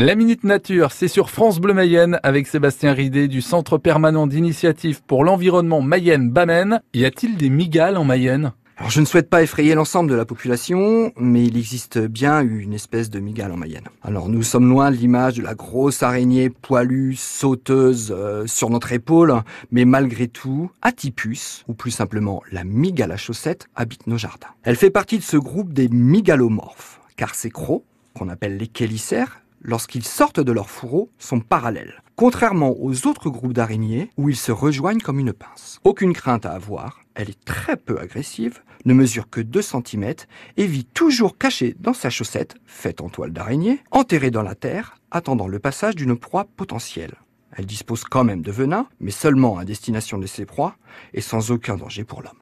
La Minute Nature, c'est sur France Bleu Mayenne avec Sébastien Ridé du Centre permanent d'initiative pour l'environnement Mayenne-Bamène. Y a-t-il des migales en Mayenne? Alors je ne souhaite pas effrayer l'ensemble de la population, mais il existe bien une espèce de migale en Mayenne. Alors nous sommes loin de l'image de la grosse araignée poilue, sauteuse euh, sur notre épaule, mais malgré tout, Atypus, ou plus simplement la migale à chaussettes, habite nos jardins. Elle fait partie de ce groupe des migalomorphes, car ces crocs, qu'on appelle les chélicères, lorsqu'ils sortent de leur fourreau, sont parallèles, contrairement aux autres groupes d'araignées où ils se rejoignent comme une pince. Aucune crainte à avoir, elle est très peu agressive, ne mesure que 2 cm et vit toujours cachée dans sa chaussette, faite en toile d'araignée, enterrée dans la terre, attendant le passage d'une proie potentielle. Elle dispose quand même de venin, mais seulement à destination de ses proies et sans aucun danger pour l'homme.